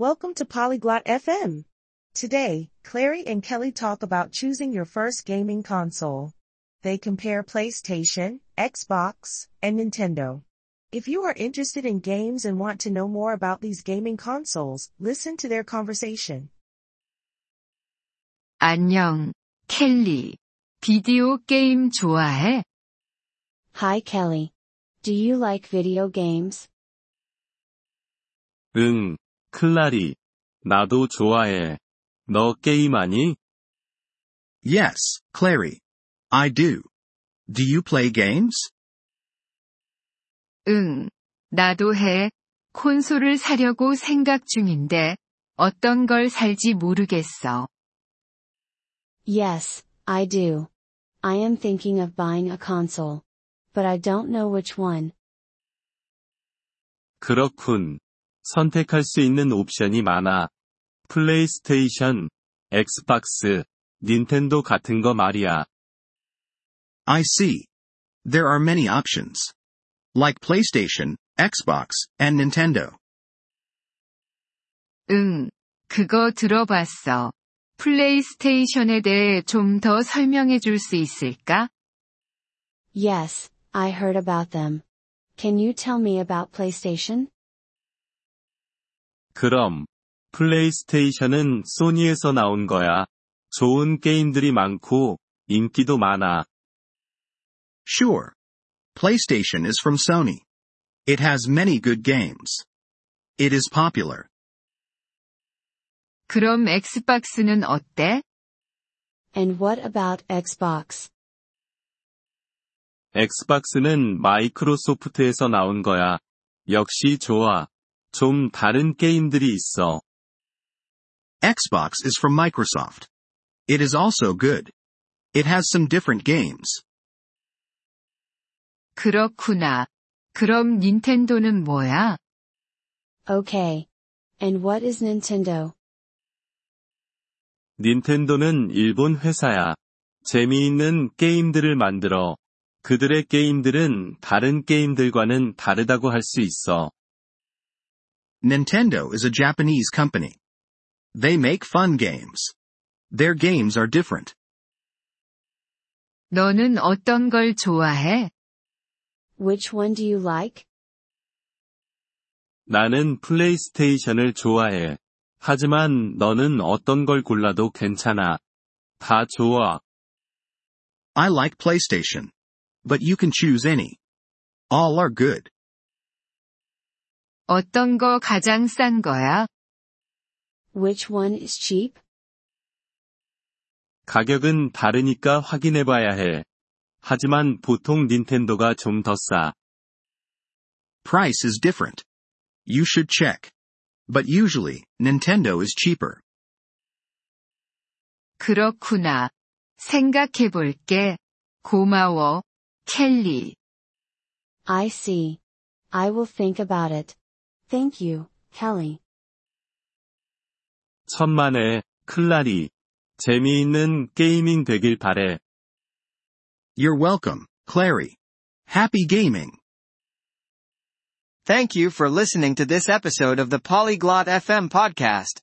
Welcome to Polyglot FM. Today, Clary and Kelly talk about choosing your first gaming console. They compare PlayStation, Xbox, and Nintendo. If you are interested in games and want to know more about these gaming consoles, listen to their conversation. 안녕, 켈리. 비디오 게임 좋아해? Hi Kelly. Do you like video games? 응, 클라리. 나도 좋아해. 너 게임하니? Yes, Clary. I do. Do you play games? 응, 나도 해. 콘솔을 사려고 생각 중인데, 어떤 걸 살지 모르겠어. Yes, I do. I am thinking of buying a console. But I don't know which one. 그렇군. 선택할 수 있는 옵션이 많아. 플레이스테이션, 엑스박스, 닌텐도 같은 거 말이야. I see. There are many options. Like PlayStation, Xbox, and Nintendo. 응, 그거 들어봤어. 플레이스테이션에 대해 좀 더 설명해 줄 수 있을까? Yes, I heard about them. Can you tell me about PlayStation? 그럼, 플레이스테이션은 소니에서 나온 거야. 좋은 게임들이 많고, 인기도 많아. Sure. PlayStation is from Sony. It has many good games. It is popular. 그럼 엑스박스는 어때? And what about Xbox? 엑스박스는 마이크로소프트에서 나온 거야. 역시 좋아. 좀 다른 게임들이 있어. Xbox is from Microsoft. It is also good. It has some different games. 그렇구나. 그럼 닌텐도는 뭐야? Okay. And what is Nintendo? 닌텐도는 일본 회사야. 재미있는 게임들을 만들어. 그들의 게임들은 다른 게임들과는 다르다고 할 수 있어. Nintendo is a Japanese company. They make fun games. Their games are different. 너는 어떤 걸 좋아해? Which one do you like? 나는 플레이스테이션을 좋아해. 하지만 너는 어떤 걸 골라도 괜찮아. 다 좋아. I like PlayStation. But you can choose any. All are good. 어떤 거 가장 싼 거야? Which one is cheap? 가격은 다르니까 확인해 봐야 해. 하지만 보통 닌텐도가 좀 더 싸. Price is different. You should check. But usually, Nintendo is cheaper. 그렇구나. 생각해 볼게. 고마워, 켈리. I see. I will think about it. Thank you, Kelly. 천만에, 클라리. 재미있는 게이밍 되길 바래. You're welcome, Clary. Happy gaming. Thank you for listening to this episode of the Polyglot FM podcast.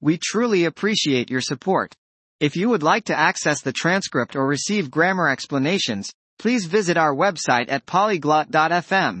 We truly appreciate your support. If you would like to access the transcript or receive grammar explanations, please visit our website at polyglot.fm.